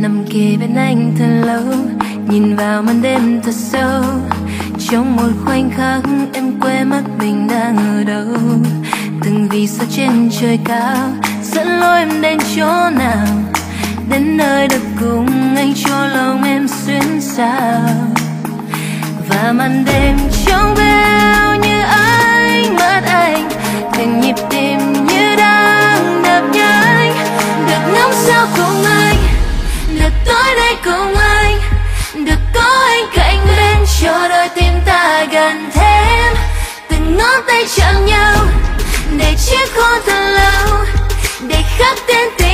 nằm kề bên anh thật lâu, nhìn vào màn đêm thật sâu. Trong một khoảnh khắc em quên mất mình đang ở đâu? Từng vì sao trên trời cao, dẫn lối em đến chỗ nào? Đến nơi được cùng anh cho lòng em xuyên sao và màn đêm chỉ chạm nhau để chiếc khó thật lâu để khắc tên tình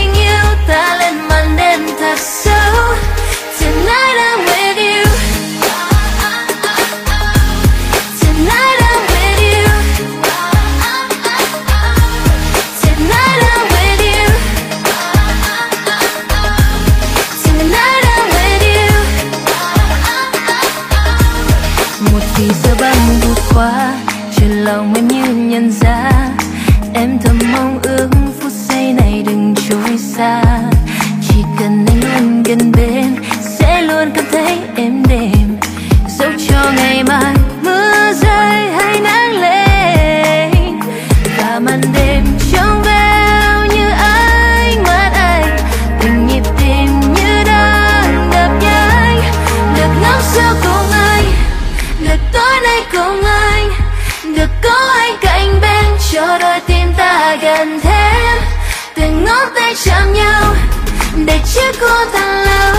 nhận ra em thầm mong ước phút giây này đừng trôi xa. Chỉ cần anh luôn gần bên, sẽ luôn cảm thấy êm đềm. Dẫu cho ngày mai mưa rơi hay nắng lên, và màn đêm trong veo như ánh mắt anh từng nhịp tim như đang đập nhanh được ngắm sao cùng anh được tối nay cùng anh được có anh cho đôi tim ta gần thêm từng ngón tay chạm nhau để chiếc cô thật lâu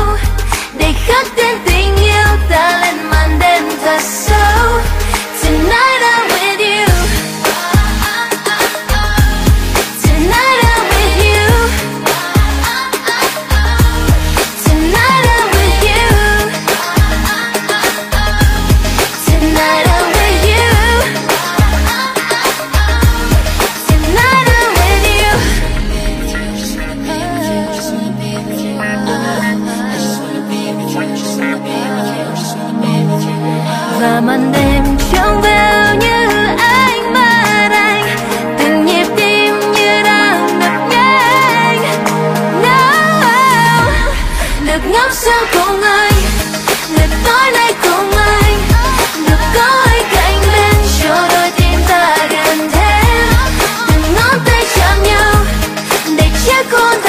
và màn đêm trong veo như anh mơ anh, từng nhịp tim như đang đập nhanh. Nào, được ngắm sao cùng anh, được tối nay cùng anh, được có anh cạnh bên cho đôi tim ta gần thêm. Từng ngón tay chạm nhau, để chia con